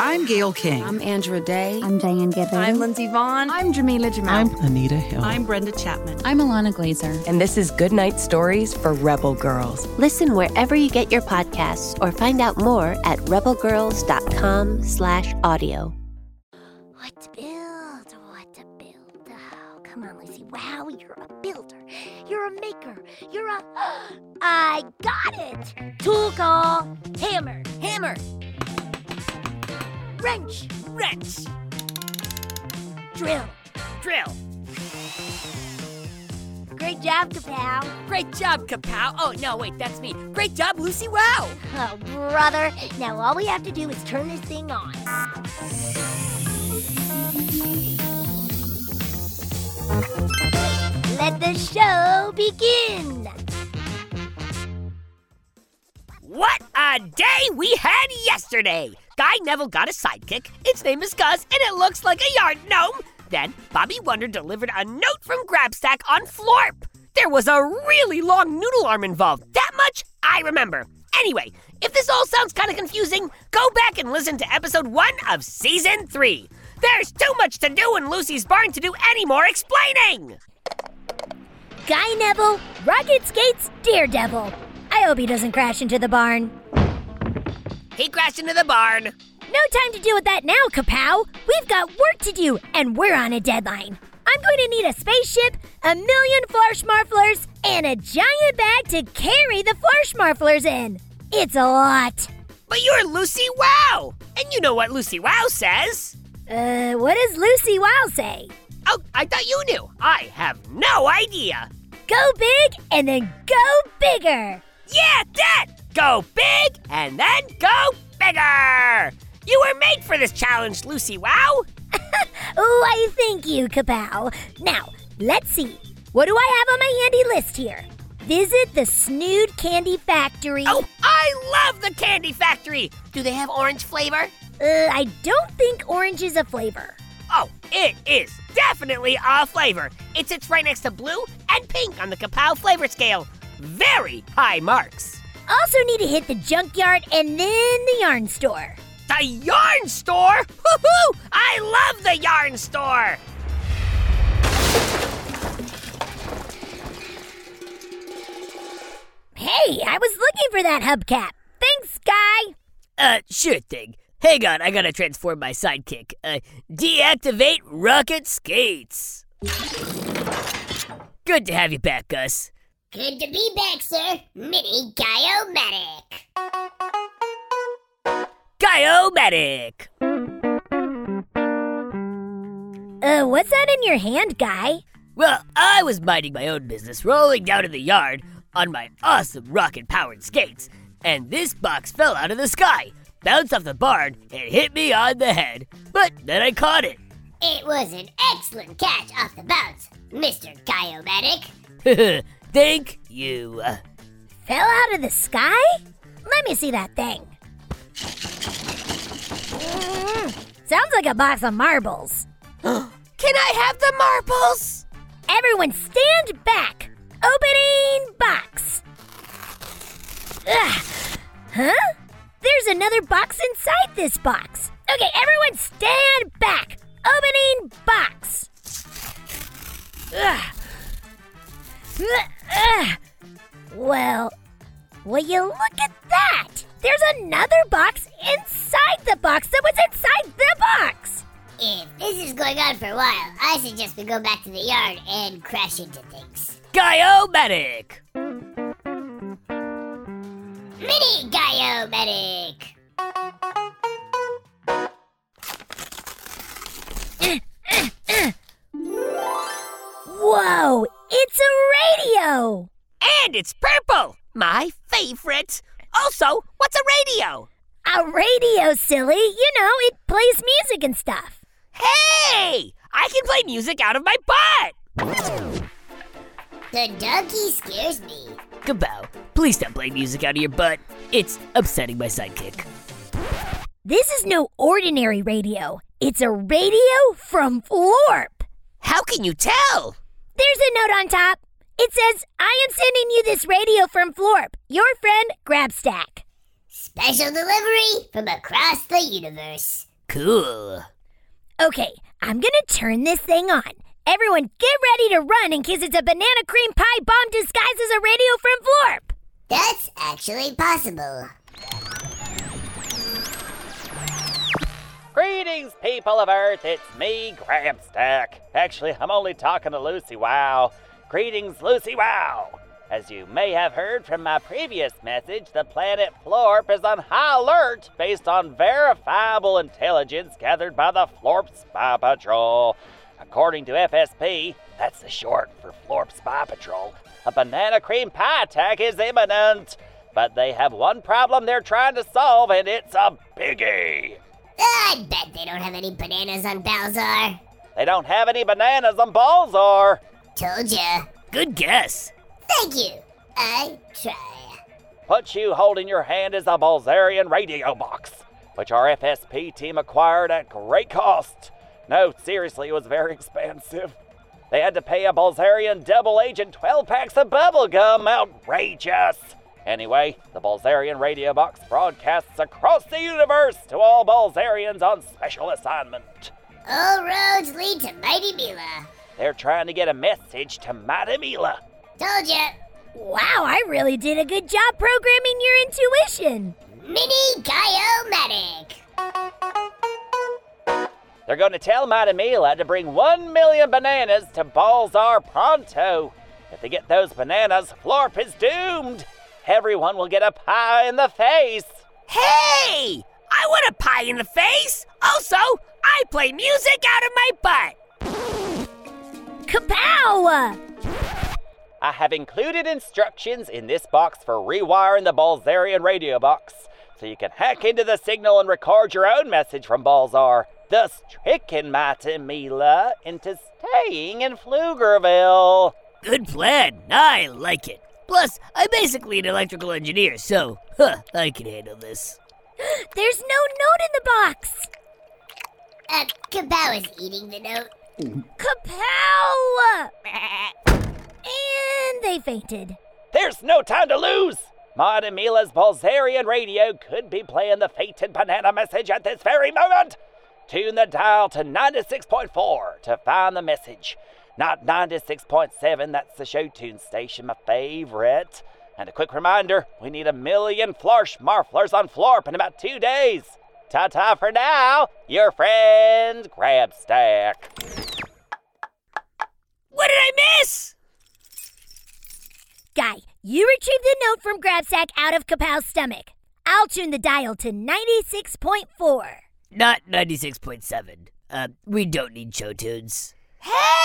I'm Gayle King. I'm Andra Day. I'm Diane Gibbons. I'm Lindsey Vonn. I'm Jameela Jamil. I'm Anita Hill. I'm Brenda Chapman. I'm Ilana Glazer. And this is Goodnight Stories for Rebel Girls. Listen wherever you get your podcasts or find out more at rebelgirls.com slash audio. What to build? What to build? Oh, come on, Lucy. Wow, you're a builder. You're a maker. You're a... I got it! Tool call. Hammer. Hammer. Wrench! Wrench! Drill! Drill! Great job, Kapow! Great job, Kapow! Oh, no, wait, that's me. Great job, Lucy Wow! Oh, brother. Now all we have to do is turn this thing on. Let the show begin! What a day we had yesterday! Guy Neville got a sidekick. Its name is Gus, and it looks like a yard gnome. Then Bobby Wonder delivered a note from Grabstack on Florp. There was a really long noodle arm involved. That much I remember. Anyway, if this all sounds kind of confusing, go back and listen to episode one of season three. There's too much to do in Lucy's barn to do any more explaining. Guy Neville, Rocket Skates, Daredevil. I hope he doesn't crash into the barn. He crashed into the barn. No time to deal with that now, Kapow. We've got work to do, and we're on a deadline. I'm going to need a spaceship, a million Flarschmarflers, and a giant bag to carry the Flarschmarflers in. It's a lot. But you're Lucy Wow, and you know what Lucy Wow says. Uh, what does Lucy Wow say? Oh, I thought you knew. I have no idea. Go big and then go bigger. Yeah, that! Go big and then go bigger! You were made for this challenge, Lucy Wow! Why, thank you, Kapow. Now, let's see. What do I have on my handy list here? Visit the Snood Candy Factory. Oh, I love the Candy Factory! Do they have orange flavor? Uh, I don't think orange is a flavor. Oh, it is definitely a flavor. It sits right next to blue and pink on the Kapow flavor scale. Very high marks. Also need to hit the junkyard and then the yarn store. The yarn store? Woohoo! I love the yarn store! Hey, I was looking for that hubcap. Thanks, guy. Uh, sure thing. Hang on, I gotta transform my sidekick. Uh, deactivate rocket skates. Good to have you back, Gus. Good to be back, sir. Mini Guy-O-Matic. Guy-O-Matic! Uh, what's that in your hand, Guy? Well, I was minding my own business, rolling down in the yard on my awesome rocket-powered skates, and this box fell out of the sky, bounced off the barn, and hit me on the head. But then I caught it. It was an excellent catch off the bounce, Mr. Guy-O-Matic. Thank you. Fell out of the sky? Let me see that thing. Mm, sounds like a box of marbles. Can I have the marbles? Everyone stand back. Opening box. Ugh. Huh? There's another box inside this box. Okay, everyone stand back. Opening box. Ugh. Ugh. Well, will you look at that? There's another box inside the box that was inside the box. If this is going on for a while, I suggest we go back to the yard and crash into things. Guy-O-Matic! Mini Guy-O-Matic! Whoa, it's a radio! And it's purple! My favorite! Also, what's a radio? A radio, silly. You know, it plays music and stuff. Hey! I can play music out of my butt! The donkey scares me. Kapow, please stop playing music out of your butt. It's upsetting my sidekick. This is no ordinary radio. It's a radio from Florp. How can you tell? There's a note on top. It says, I am sending you this radio from Florp, your friend Grabstack. Special delivery from across the universe. Cool. Okay, I'm gonna turn this thing on. Everyone get ready to run in case it's a banana cream pie bomb disguised as a radio from Florp. That's actually possible. Greetings, people of Earth. It's me, Grabstack. Actually, I'm only talking to Lucy Wow. Greetings, Lucy Wow. As you may have heard from my previous message, the planet Florp is on high alert based on verifiable intelligence gathered by the Florp Spy Patrol. According to FSP, that's the short for Florp Spy Patrol, a banana cream pie attack is imminent. But they have one problem they're trying to solve, and it's a biggie. I bet they don't have any bananas on Balzar. They don't have any bananas on Balzar. Told ya. Good guess. Thank you. I try. What you hold in your hand is a Balzarian radio box, which our FSP team acquired at great cost. No, seriously, it was very expensive. They had to pay a Balzarian double agent 12 packs of bubblegum. Outrageous! Anyway, the Balzarian radio box broadcasts across the universe to all Balzarians on special assignment. All roads lead to Mighty Mila. They're trying to get a message to Mighty Mila. Told ya. Wow, I really did a good job programming your intuition. Mini Guy-O-Matic. They're going to tell Mighty Mila to bring one million bananas to Balzar pronto. If they get those bananas, Florp is doomed. Everyone will get a pie in the face. Hey! I want a pie in the face! Also, I play music out of my butt! Kapow! I have included instructions in this box for rewiring the Balzarian radio box, so you can hack into the signal and record your own message from Balzar, thus tricking Mighty Mila into staying in Pflugerville. Good plan. I like it. Plus, I'm basically an electrical engineer, so huh, I can handle this. There's no note in the box. Uh, Kapow is eating the note. Kapow! and they fainted. There's no time to lose! Mighty Mila's Balzarian radio could be playing the fated banana message at this very moment. Tune the dial to 96.4 to find the message. Not 96.7, that's the show tune station, my favorite. And a quick reminder we need a million Flarschmarflers on Florp in about two days. Ta ta for now, your friend Grabstack. What did I miss? Guy, you retrieved the note from Grabstack out of Kapow's stomach. I'll tune the dial to 96.4. Not 96.7. Uh, we don't need show tunes. Hey!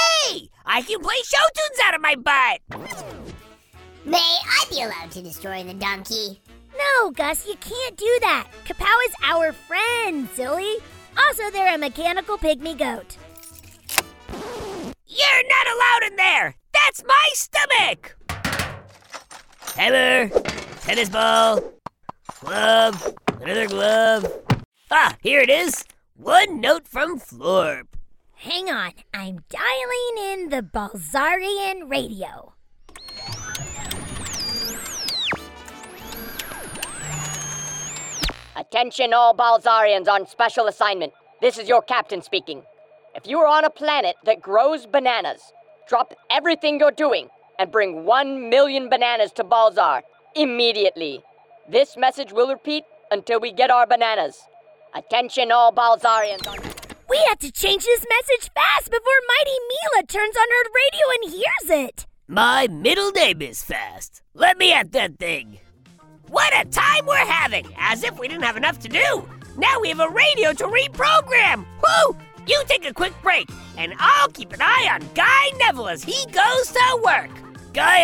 I can play show tunes out of my butt! May I be allowed to destroy the donkey? No, Gus, you can't do that. Kapow is our friend, silly. Also, they're a mechanical pygmy goat. You're not allowed in there! That's my stomach! Hammer, tennis ball, glove, another glove. Ah, here it is. One note from Florp. Hang on, I'm dialing in the Balzarian radio. Attention, all Balzarians on special assignment. This is your captain speaking. If you are on a planet that grows bananas, drop everything you're doing and bring one million bananas to Balzar immediately. This message will repeat until we get our bananas. Attention, all Balzarians. We have to change this message fast before Mighty Mila turns on her radio and hears it. My middle name is Fast. Let me at that thing. What a time we're having! As if we didn't have enough to do. Now we have a radio to reprogram. Whoo! You take a quick break, and I'll keep an eye on Guy Neville as he goes to work. Guy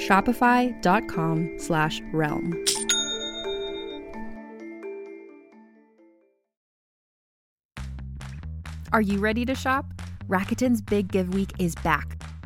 Shopify.com slash realm. Are you ready to shop? Rakuten's Big Give Week is back.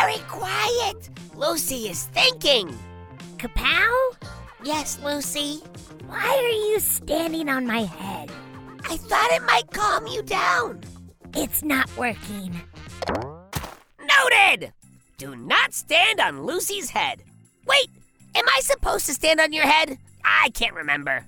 Very quiet! Lucy is thinking! Kapow? Yes, Lucy? Why are you standing on my head? I thought it might calm you down. It's not working. Noted! Do not stand on Lucy's head. Wait, am I supposed to stand on your head? I can't remember.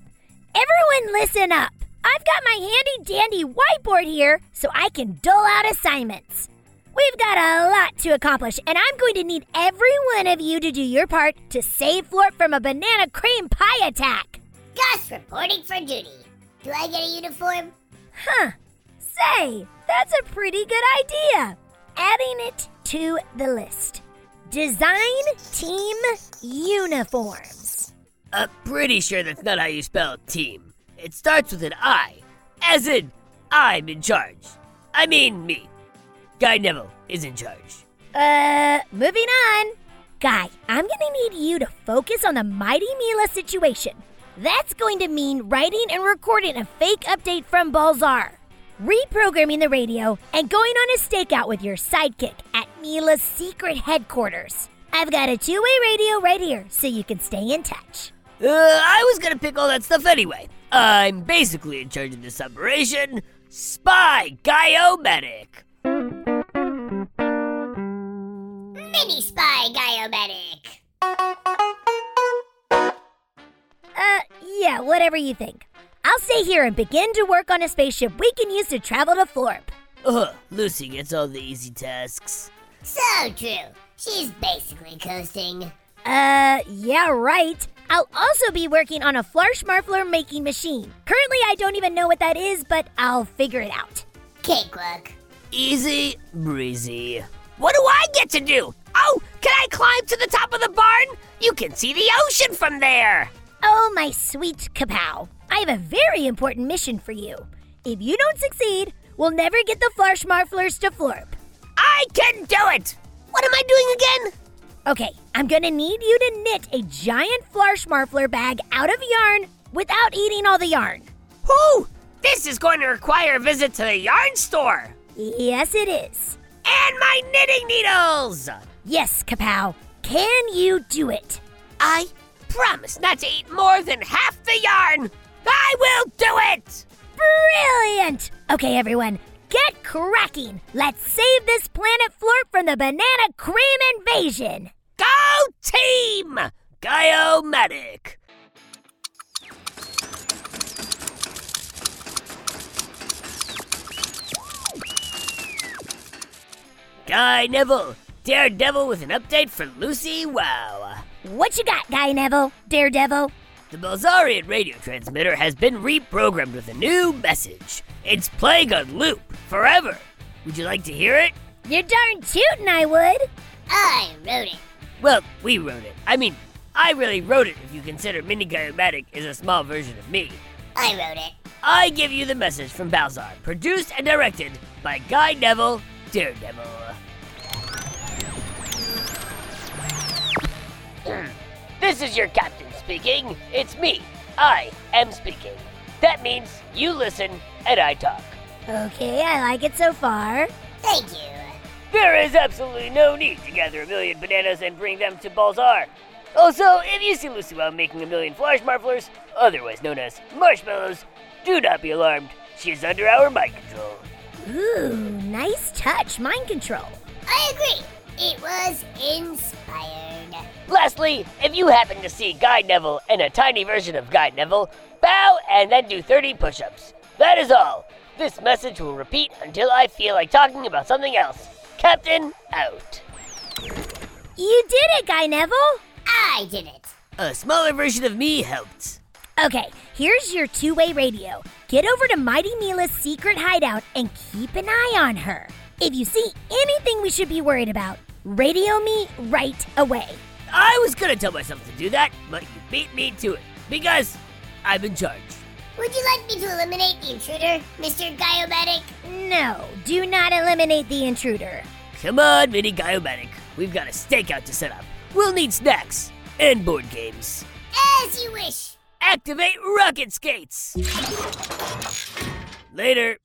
Everyone, listen up. I've got my handy dandy whiteboard here so I can dole out assignments. We've got a lot to accomplish, and I'm going to need every one of you to do your part to save Florp from a banana cream pie attack. Gus reporting for duty. Do I get a uniform? Huh. Say, that's a pretty good idea. Adding it to the list. Design team uniforms. I'm pretty sure that's not how you spell team. It starts with an I, as in, I'm in charge. I mean, me. Guy Neville is in charge. Uh, moving on. Guy, I'm gonna need you to focus on the Mighty Mila situation. That's going to mean writing and recording a fake update from Balzar, reprogramming the radio, and going on a stakeout with your sidekick at Mila's secret headquarters. I've got a two way radio right here so you can stay in touch. Uh, I was gonna pick all that stuff anyway. I'm basically in charge of this operation, Spy Guy Guy-O-Matic. Mini Spy Guy-O-Matic. Uh, yeah, whatever you think. I'll stay here and begin to work on a spaceship we can use to travel to Florp. Ugh, Lucy gets all the easy tasks. So true. She's basically coasting. Uh, yeah, right. I'll also be working on a Flarschmarfler making machine. Currently, I don't even know what that is, but I'll figure it out. Cakewalk. Easy breezy. What do I get to do? Oh, can I climb to the top of the barn? You can see the ocean from there. Oh, my sweet Kapow. I have a very important mission for you. If you don't succeed, we'll never get the Flarschmarflers to Florp. I can do it! What am I doing again? Okay, I'm gonna need you to knit a giant Flarschmarfler bag out of yarn without eating all the yarn. Whoo! This is going to require a visit to the yarn store. Yes, it is. And my knitting needles! Yes, Kapow. Can you do it? I promise not to eat more than half the yarn. I will do it! Brilliant! Okay, everyone, get cracking. Let's save this planet Florp from the banana cream invasion. Go team! Guy-O-Matic! Guy Neville, Daredevil with an update for Lucy Wow. What you got, Guy Neville? Daredevil? The Balzarian radio transmitter has been reprogrammed with a new message. It's playing on loop forever. Would you like to hear it? You're darn tootin', I would. I wrote it. Well, we wrote it. I mean, I really wrote it if you consider Mini Guy-O-Matic is a small version of me. I wrote it. I give you the message from Balzar, produced and directed by Guy Neville, Daredevil. This is your captain speaking. It's me. I am speaking. That means you listen and I talk. Okay, I like it so far. Thank you. There is absolutely no need to gather a million bananas and bring them to Balzar. Also, if you see Lucy while making a million Flarschmarflers, otherwise known as marshmallows, do not be alarmed. She is under our mind control. Ooh, nice touch, mind control. I agree. It was inspired. Lastly, if you happen to see Guy Neville and a tiny version of Guy Neville, bow and then do 30 push ups. That is all. This message will repeat until I feel like talking about something else. Captain, out. You did it, Guy Neville. I did it. A smaller version of me helped. Okay, here's your two way radio. Get over to Mighty Mila's secret hideout and keep an eye on her. If you see anything we should be worried about, radio me right away. I was gonna tell myself to do that, but you beat me to it because I'm in charge. Would you like me to eliminate the intruder, Mr. Guy-O-Matic? No, do not eliminate the intruder. Come on, Mini Guy-O-Matic. We've got a stakeout to set up. We'll need snacks and board games. As you wish. Activate rocket skates. Later.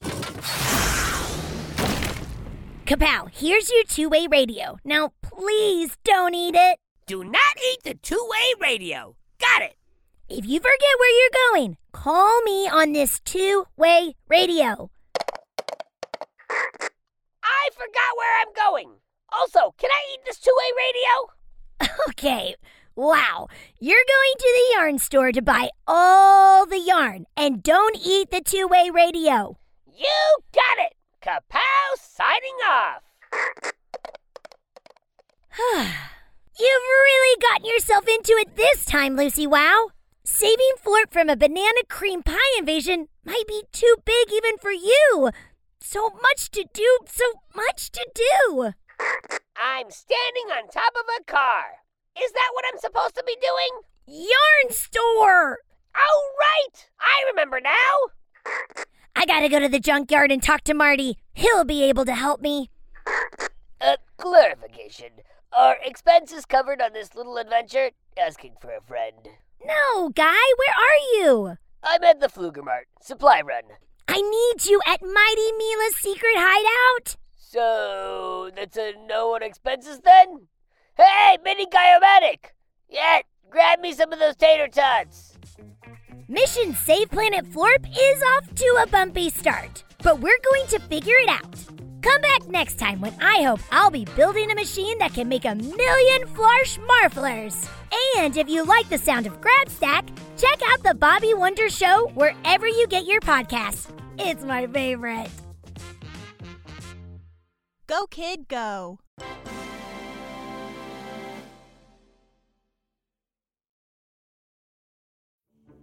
Kapow, here's your two way radio. Now, please don't eat it. Do not eat the two way radio. Got it. If you forget where you're going, call me on this two way radio. I forgot where I'm going. Also, can I eat this two way radio? Okay, wow. You're going to the yarn store to buy all the yarn and don't eat the two way radio. You got it. Kapow signing off. You've really gotten yourself into it this time, Lucy Wow. Saving Florp from a banana cream pie invasion might be too big even for you. So much to do, so much to do. I'm standing on top of a car. Is that what I'm supposed to be doing? Yarn store! Oh, right! I remember now. I gotta go to the junkyard and talk to Marty. He'll be able to help me. A clarification. Are expenses covered on this little adventure? Asking for a friend. No, Guy, where are you? I'm at the Flugermart. Supply run. I need you at Mighty Mila's secret hideout. So, that's a no on expenses then? Hey, Mini Guy-O-Matic! Yeah, grab me some of those tater tots. Mission Save Planet Florp is off to a bumpy start. but we're going to figure it out. Come back next time when I hope I'll be building a machine that can make a million Flarsh Marflers. And if you like the sound of Grabstack, check out the Bobby Wonder Show wherever you get your podcasts. It's my favorite. Go, kid, go.